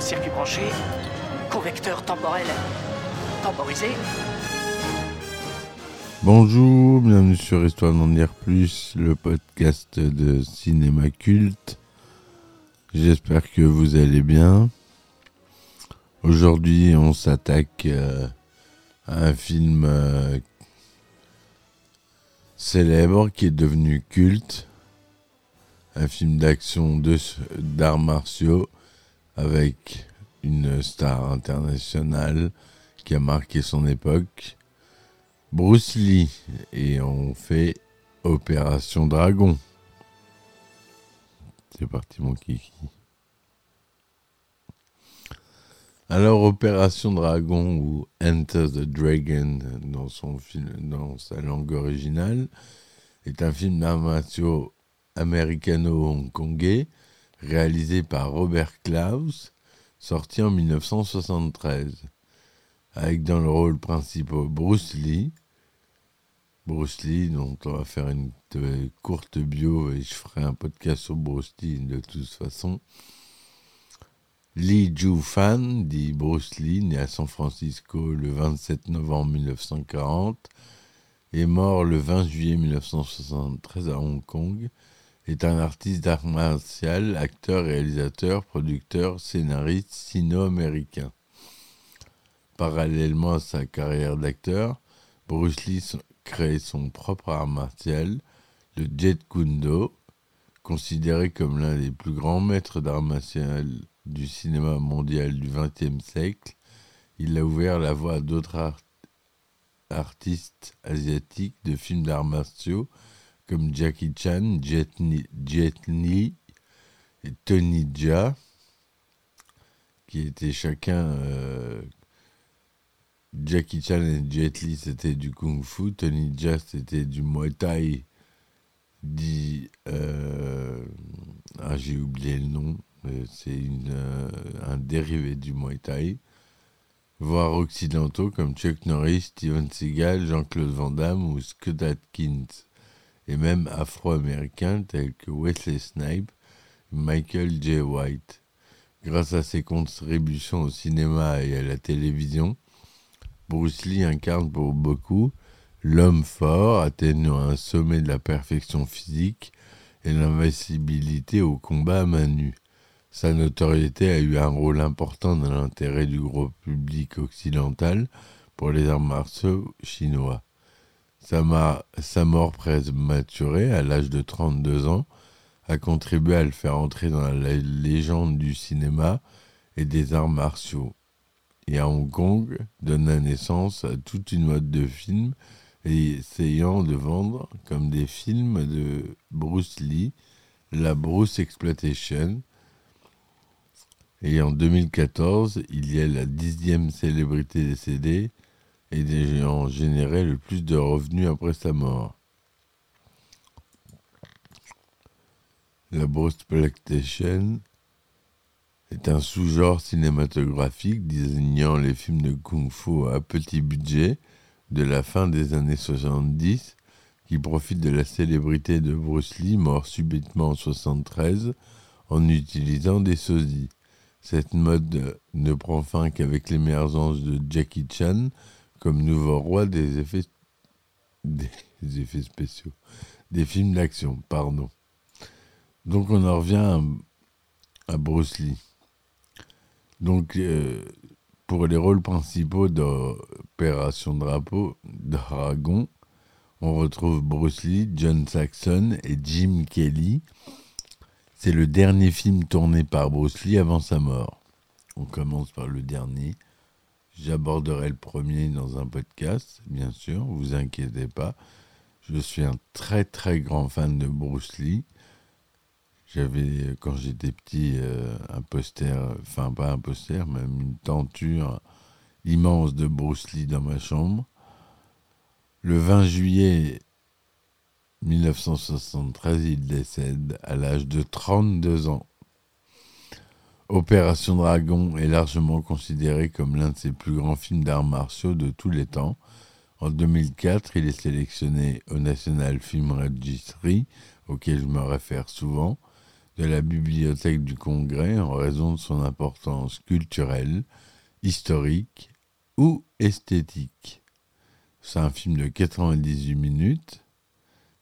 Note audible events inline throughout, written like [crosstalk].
Circuit branché, convecteur temporel temporisé. Bonjour, bienvenue sur Histoire d'en dire plus, le podcast de cinéma culte. J'espère que vous allez bien. Aujourd'hui, on s'attaque euh, à un film euh, célèbre qui est devenu culte. Un film d'action d'arts martiaux avec une star internationale qui a marqué son époque. Bruce Lee et on fait Opération Dragon. C'est parti mon kiki. Alors Opération Dragon ou Enter the Dragon dans son film dans sa langue originale est un film d'arts américano-hongkongais réalisé par Robert Klaus sorti en 1973 avec dans le rôle principal Bruce Lee. Bruce Lee, dont on va faire une courte bio et je ferai un podcast sur Bruce Lee de toute façon. Lee Ju-fan, dit Bruce Lee, né à San Francisco le 27 novembre 1940 et mort le 20 juillet 1973 à Hong Kong, est un artiste d'art martial, acteur, réalisateur, producteur, scénariste sino-américain. Parallèlement à sa carrière d'acteur, Bruce Lee crée son propre art martial, le Jet Kundo, considéré comme l'un des plus grands maîtres d'art martial du cinéma mondial du XXe siècle. Il a ouvert la voie à d'autres art- artistes asiatiques de films d'arts martiaux comme Jackie Chan, Jet, Li et Tony Jaa, qui étaient chacun euh, Jackie Chan et Jet Li, c'était du Kung Fu. Tony Jaa, c'était du Muay Thai. Dit. euh, ah, j'ai oublié le nom. C'est euh, un dérivé du Muay Thai. Voire occidentaux comme Chuck Norris, Steven Seagal, Jean-Claude Van Damme ou Scott Atkins. Et même afro-américains tels que Wesley Snipes, Michael J. White. Grâce à ses contributions au cinéma et à la télévision, Bruce Lee incarne pour beaucoup l'homme fort atteignant un sommet de la perfection physique et l'invincibilité au combat à main nue. Sa notoriété a eu un rôle important dans l'intérêt du gros public occidental pour les arts martiaux chinois. Sa, mort prématurée, à l'âge de 32 ans, a contribué à le faire entrer dans la légende du cinéma et des arts martiaux et à Hong Kong donna naissance à toute une mode de films essayant de vendre comme des films de Bruce Lee, la Bruce Exploitation. Et en 2014, il y a la dixième célébrité décédée et ayant généré le plus de revenus après sa mort. La Bruce Exploitation est un sous-genre cinématographique désignant les films de kung-fu à petit budget de la fin des années 70 qui profitent de la célébrité de Bruce Lee, mort subitement en 73, en utilisant des sosies. Cette mode ne prend fin qu'avec l'émergence de Jackie Chan comme nouveau roi des effets, [laughs] des effets spéciaux, des films d'action, pardon. Donc on en revient à, à Bruce Lee. Donc, euh, pour les rôles principaux d'Opération Drapeau, Dragon, on retrouve Bruce Lee, John Saxon et Jim Kelly. C'est le dernier film tourné par Bruce Lee avant sa mort. On commence par le dernier. J'aborderai le premier dans un podcast, bien sûr, vous inquiétez pas. Je suis un très très grand fan de Bruce Lee. J'avais, quand j'étais petit, euh, un poster, enfin pas un poster, même une tenture immense de Bruce Lee dans ma chambre. Le 20 juillet 1973, il décède à l'âge de 32 ans. Opération Dragon est largement considéré comme l'un de ses plus grands films d'arts martiaux de tous les temps. En 2004, il est sélectionné au National Film Registry, auquel je me réfère souvent, de la Bibliothèque du Congrès en raison de son importance culturelle, historique ou esthétique. C'est un film de 98 minutes,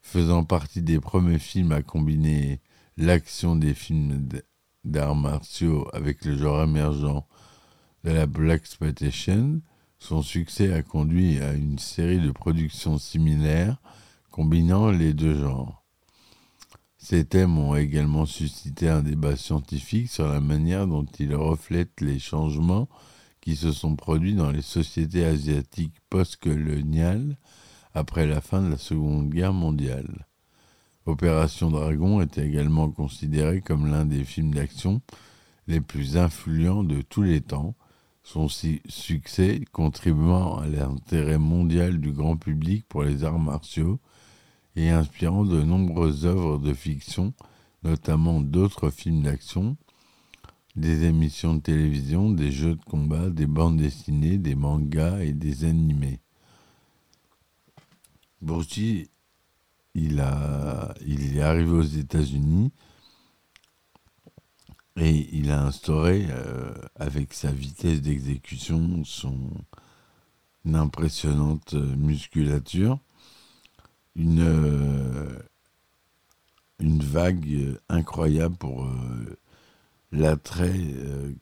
faisant partie des premiers films à combiner l'action des films d'arts martiaux avec le genre émergent de la Black Exploitation, son succès a conduit à une série de productions similaires combinant les deux genres. Ces thèmes ont également suscité un débat scientifique sur la manière dont ils reflètent les changements qui se sont produits dans les sociétés asiatiques post-coloniales après la fin de la Seconde Guerre mondiale. Opération Dragon est également considéré comme l'un des films d'action les plus influents de tous les temps, son succès contribuant à l'intérêt mondial du grand public pour les arts martiaux et inspirant de nombreuses œuvres de fiction, notamment d'autres films d'action, des émissions de télévision, des jeux de combat, des bandes dessinées, des mangas et des animés. Bruce il, a, il est arrivé aux États-Unis et il a instauré, euh, avec sa vitesse d'exécution, son impressionnante musculature, une, euh, une vague incroyable pour euh, l'attrait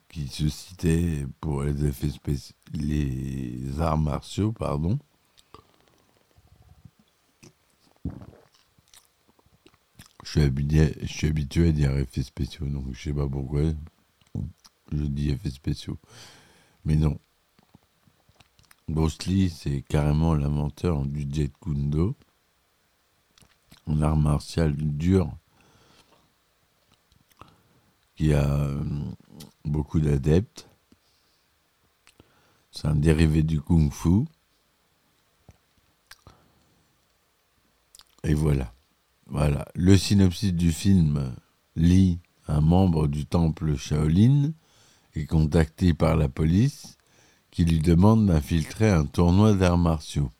qui se citait pour les effets les arts martiaux, pardon. Je suis, habitué, je suis habitué à dire effets spéciaux, donc je sais pas pourquoi je dis effets spéciaux. Mais non. Bruce c'est carrément l'inventeur du Jet Kundo, un art martial dur qui a euh, beaucoup d'adeptes. C'est un dérivé du kung fu. Et voilà. Voilà. Le synopsis du film lit un membre du temple Shaolin est contacté par la police qui lui demande d'infiltrer un tournoi d'arts martiaux.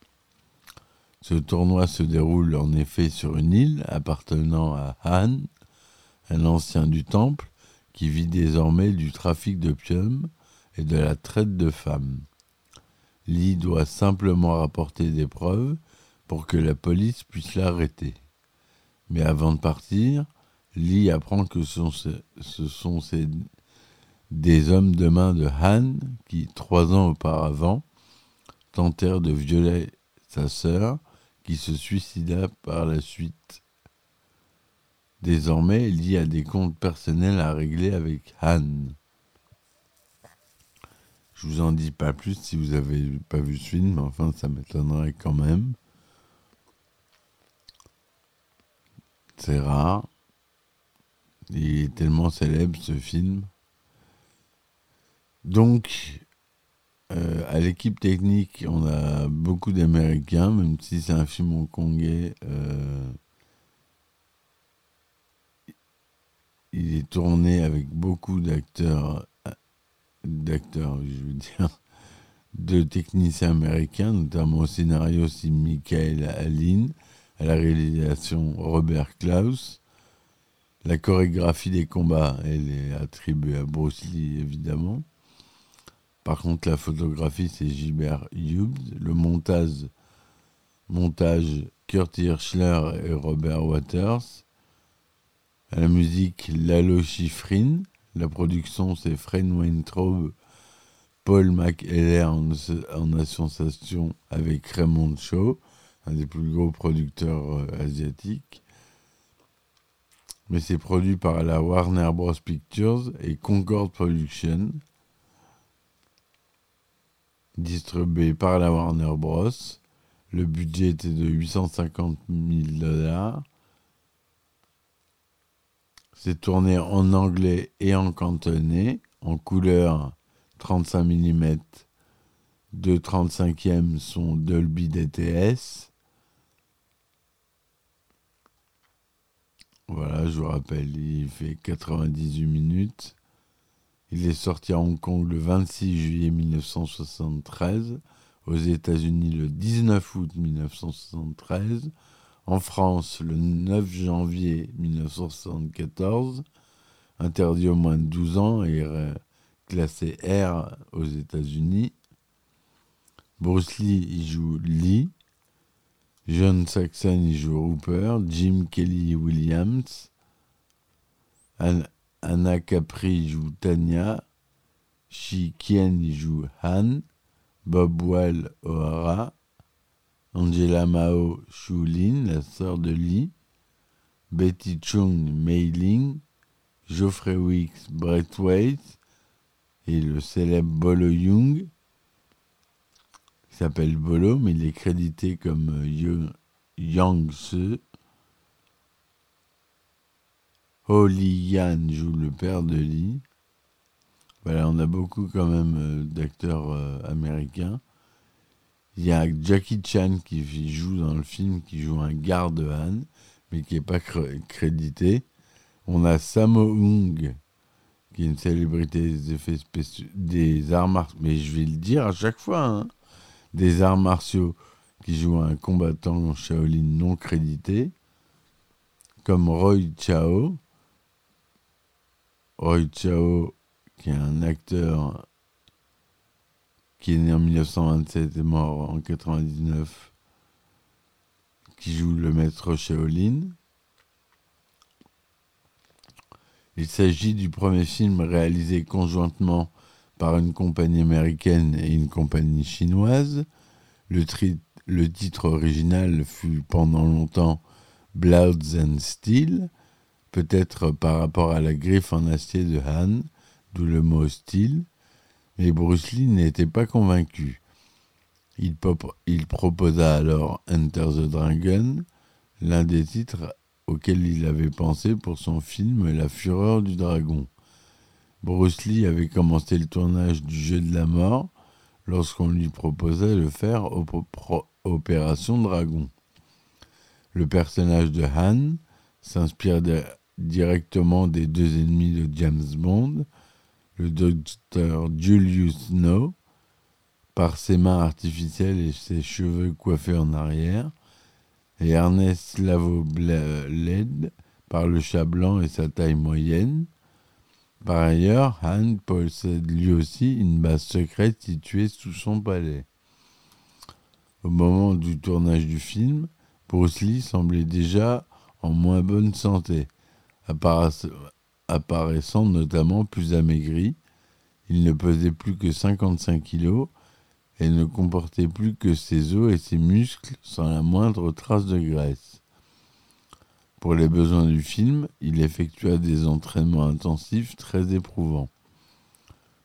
Ce tournoi se déroule en effet sur une île appartenant à Han, un ancien du temple qui vit désormais du trafic d'opium et de la traite de femmes. Lee doit simplement rapporter des preuves pour que la police puisse l'arrêter. Mais avant de partir, Lee apprend que ce sont, des hommes de main de Han qui, trois ans auparavant, tentèrent de violer sa sœur, qui se suicida par la suite. Désormais, Lee a des comptes personnels à régler avec Han. Je vous en dis pas plus si vous n'avez pas vu ce film, enfin ça m'étonnerait quand même. C'est rare. Il est tellement célèbre ce film. Donc, euh, à l'équipe technique, on a beaucoup d'Américains, même si c'est un film hongkongais. Euh, il est tourné avec beaucoup d'acteurs, d'acteurs, je veux dire, de techniciens américains, notamment au scénario, c'est Michael Allen à la réalisation Robert Klaus. La chorégraphie des combats, elle est attribuée à Bruce Lee, évidemment. Par contre, la photographie, c'est Gilbert Hughes. Le montage, montage Kurt Hirschler et Robert Waters. La musique, Lalo Schifrin. La production, c'est Fred Weintraub, Paul McHeller en, en association avec Raymond Shaw un des plus gros producteurs euh, asiatiques. Mais c'est produit par la Warner Bros. Pictures et Concord Productions, distribué par la Warner Bros. Le budget était de 850 000 dollars. C'est tourné en anglais et en cantonais, en couleur 35 mm. Deux 35e sont Dolby DTS. Voilà, je vous rappelle, il fait 98 minutes. Il est sorti à Hong Kong le 26 juillet 1973, aux États-Unis le 19 août 1973, en France le 9 janvier 1974, interdit au moins de 12 ans et classé R aux États-Unis. Bruce Lee y joue Lee. John Saxon joue Hooper. Jim Kelly Williams. Anna Capri joue Tanya. Shi Kien y joue Han. Bob Wall O'Hara. Angela Mao Lin, la sœur de Lee. Betty Chung Mei Ling. Geoffrey Weeks Brett Waite et le célèbre Bolo Young, qui s'appelle Bolo, mais il est crédité comme euh, Yang Se. Ho Yan joue le père de Lee. Voilà, on a beaucoup quand même euh, d'acteurs euh, américains. Il y a Jackie Chan qui joue dans le film, qui joue un garde Han, mais qui n'est pas crédité. On a Sammo Hung qui est une célébrité des effets spéciaux, des arts martiaux, mais je vais le dire à chaque fois, hein, des arts martiaux qui joue un combattant Shaolin non crédité, comme Roy Chao. Roy Chao, qui est un acteur qui est né en 1927 et mort en 1999, qui joue le maître Shaolin. Il s'agit du premier film réalisé conjointement par une compagnie américaine et une compagnie chinoise. Le, titre original fut pendant longtemps Bloods and Steel, peut-être par rapport à la griffe en acier de Han, d'où le mot steel, mais Bruce Lee n'était pas convaincu. Il, proposa alors Enter the Dragon, l'un des titres auquel il avait pensé pour son film La Fureur du Dragon. Bruce Lee avait commencé le tournage du Jeu de la mort lorsqu'on lui proposait de faire Opération Dragon. Le personnage de Han s'inspire directement des deux ennemis de James Bond, le docteur Julius Snow, par ses mains artificielles et ses cheveux coiffés en arrière, et Ernest Lavobled par le chat blanc et sa taille moyenne. Par ailleurs, Han possède lui aussi une base secrète située sous son palais. Au moment du tournage du film, Bruce Lee semblait déjà en moins bonne santé, apparaissant notamment plus amaigri. Il ne pesait plus que 55 kilos elle ne comportait plus que ses os et ses muscles sans la moindre trace de graisse. Pour les besoins du film, il effectua des entraînements intensifs très éprouvants.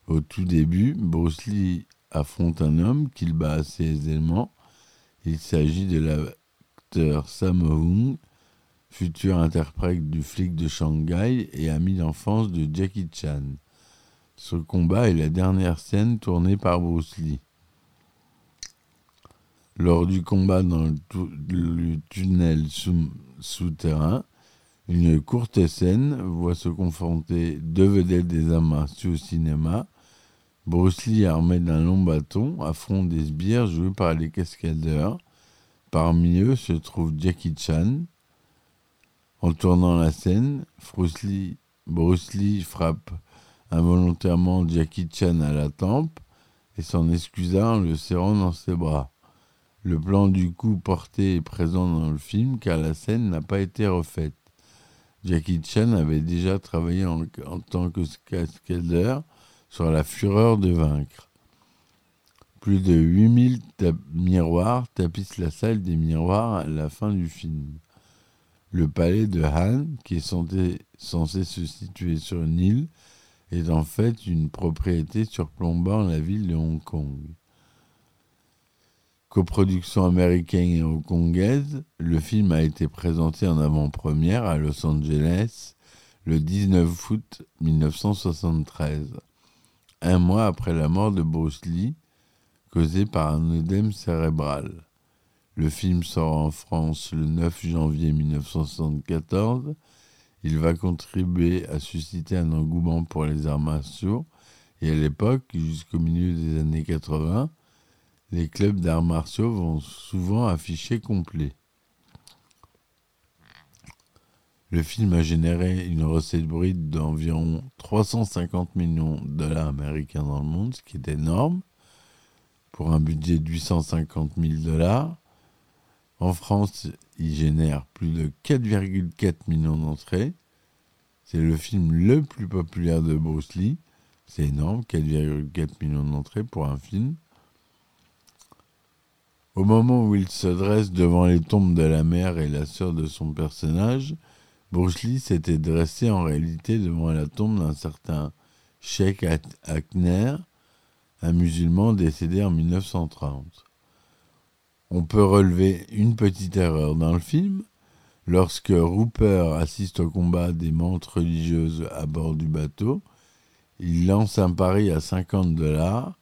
Au tout début, Bruce Lee affronte un homme qu'il bat assez aisément. Il s'agit de l'acteur Sammo Hung, futur interprète du flic de Shanghai et ami d'enfance de Jackie Chan. Ce combat est la dernière scène tournée par Bruce Lee. Lors du combat dans le, tunnel souterrain, une courte scène voit se confronter deux vedettes des amas au cinéma. Bruce Lee, armé d'un long bâton, affronte des sbires joués par les cascadeurs. Parmi eux se trouve Jackie Chan. En tournant la scène, Bruce Bruce Lee frappe involontairement Jackie Chan à la tempe et s'en excusa en le serrant dans ses bras. Le plan du coup porté est présent dans le film car la scène n'a pas été refaite. Jackie Chan avait déjà travaillé en, tant que cascadeur sur La Fureur de vaincre. Plus de 8000 miroirs tapissent la salle des miroirs à la fin du film. Le palais de Han, qui est censé se situer sur une île, est en fait une propriété surplombant la ville de Hong Kong. Coproduction américaine et hongkongaise, le film a été présenté en avant-première à Los Angeles le 19 août 1973, un mois après la mort de Bruce Lee, causée par un œdème cérébral. Le film sort en France le 9 janvier 1974. Il va contribuer à susciter un engouement pour les arts martiaux et à l'époque, jusqu'au milieu des années 80, les clubs d'arts martiaux vont souvent afficher complet. Le film a généré une recette brute d'environ 350 millions de dollars américains dans le monde, ce qui est énorme, pour un budget de 850 000 dollars. En France, il génère plus de 4,4 millions d'entrées. C'est le film le plus populaire de Bruce Lee. C'est énorme, 4,4 millions d'entrées pour un film. Au moment où il se dresse devant les tombes de la mère et la sœur de son personnage, Bruce Lee s'était dressé en réalité devant la tombe d'un certain Sheikh Akner, un musulman décédé en 1930 on peut relever une petite erreur dans le film. Lorsque Rupert assiste au combat des montres religieuses à bord du bateau, il lance un pari à 50 dollars.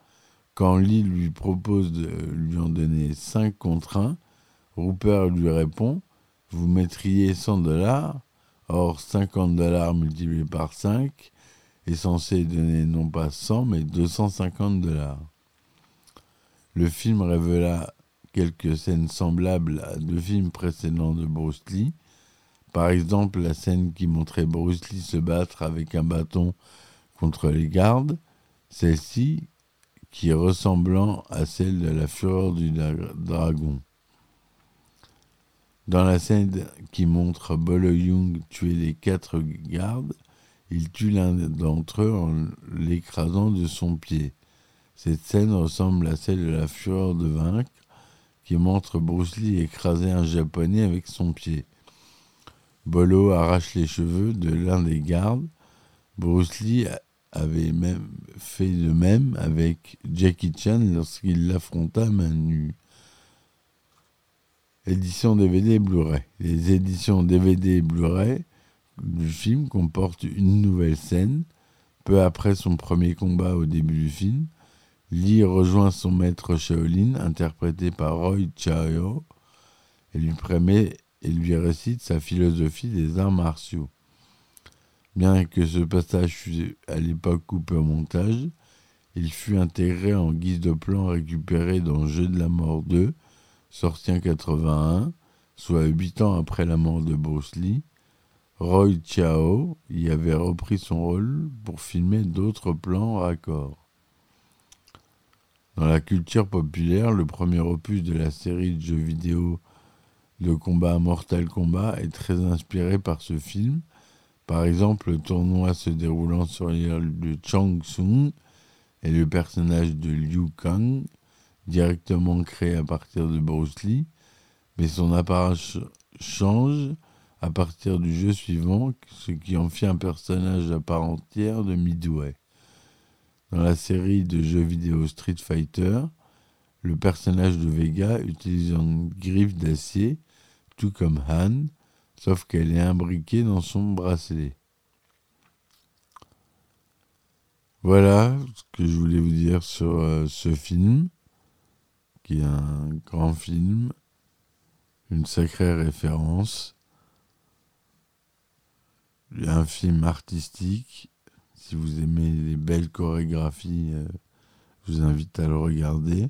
Quand Lee lui propose de lui en donner 5 contre 1, Rupert lui répond Vous mettriez 100 dollars Or, 50 dollars multipliés par 5 est censé donner non pas 100 mais 250 dollars. Le film révéla quelques scènes semblables à deux films précédents de Bruce Lee. Par exemple, la scène qui montrait Bruce Lee se battre avec un bâton contre les gardes, celle-ci qui est ressemblant à celle de la fureur du dragon. Dans la scène qui montre Bolo Young tuer les quatre gardes, il tue l'un d'entre eux en l'écrasant de son pied. Cette scène ressemble à celle de la fureur de vaincre, qui montre Bruce Lee écraser un japonais avec son pied. Bolo arrache les cheveux de l'un des gardes. Bruce Lee avait même fait de même avec Jackie Chan lorsqu'il l'affronta main nue. Édition DVD Blu-ray. Les éditions DVD Blu-ray du film comportent une nouvelle scène, peu après son premier combat au début du film, Lee rejoint son maître Shaolin, interprété par Roy Chao, et lui permet et lui récite sa philosophie des arts martiaux. Bien que ce passage fût à l'époque coupé au montage, il fut intégré en guise de plan récupéré dans Jeu de la mort 2, sorti en 81, soit huit ans après la mort de Bruce Lee. Roy Chao y avait repris son rôle pour filmer d'autres plans raccords. Dans la culture populaire, le premier opus de la série de jeux vidéo de combat Mortal Kombat est très inspiré par ce film. Par exemple, le tournoi se déroulant sur l'île de Tsung et le personnage de Liu Kang, directement créé à partir de Bruce Lee, mais son apparence change à partir du jeu suivant, ce qui en fait un personnage à part entière de Midway. Dans la série de jeux vidéo Street Fighter, le personnage de Vega utilise une griffe d'acier, tout comme Han, sauf qu'elle est imbriquée dans son bracelet. Voilà ce que je voulais vous dire sur euh, ce film, qui est un grand film, une sacrée référence, un film artistique si vous aimez les belles chorégraphies, euh, je vous invite à le regarder.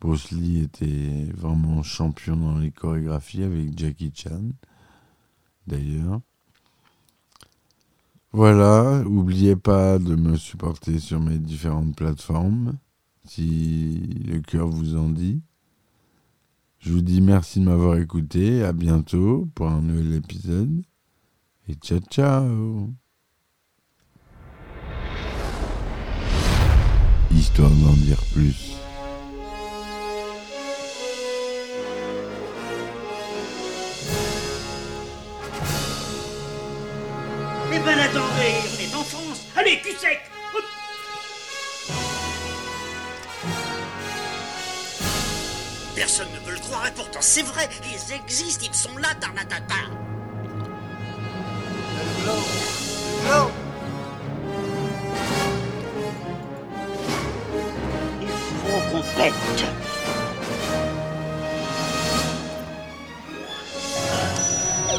Bruce était vraiment champion dans les chorégraphies avec Jackie Chan, d'ailleurs. Voilà, n'oubliez pas de me supporter sur mes différentes plateformes, si le cœur vous en dit. Je vous dis merci de m'avoir écouté, à bientôt pour un nouvel épisode, et ciao ciao histoire d'en dire plus. Eh ben attendez, on est en France Allez, cul sec Personne ne veut le croire et pourtant c'est vrai, ils existent, ils sont là, Tarnatata. Il faut qu'on pète.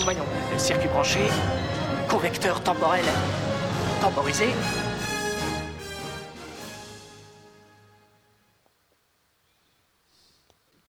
Voyons, le circuit branché, convecteur temporel temporisé,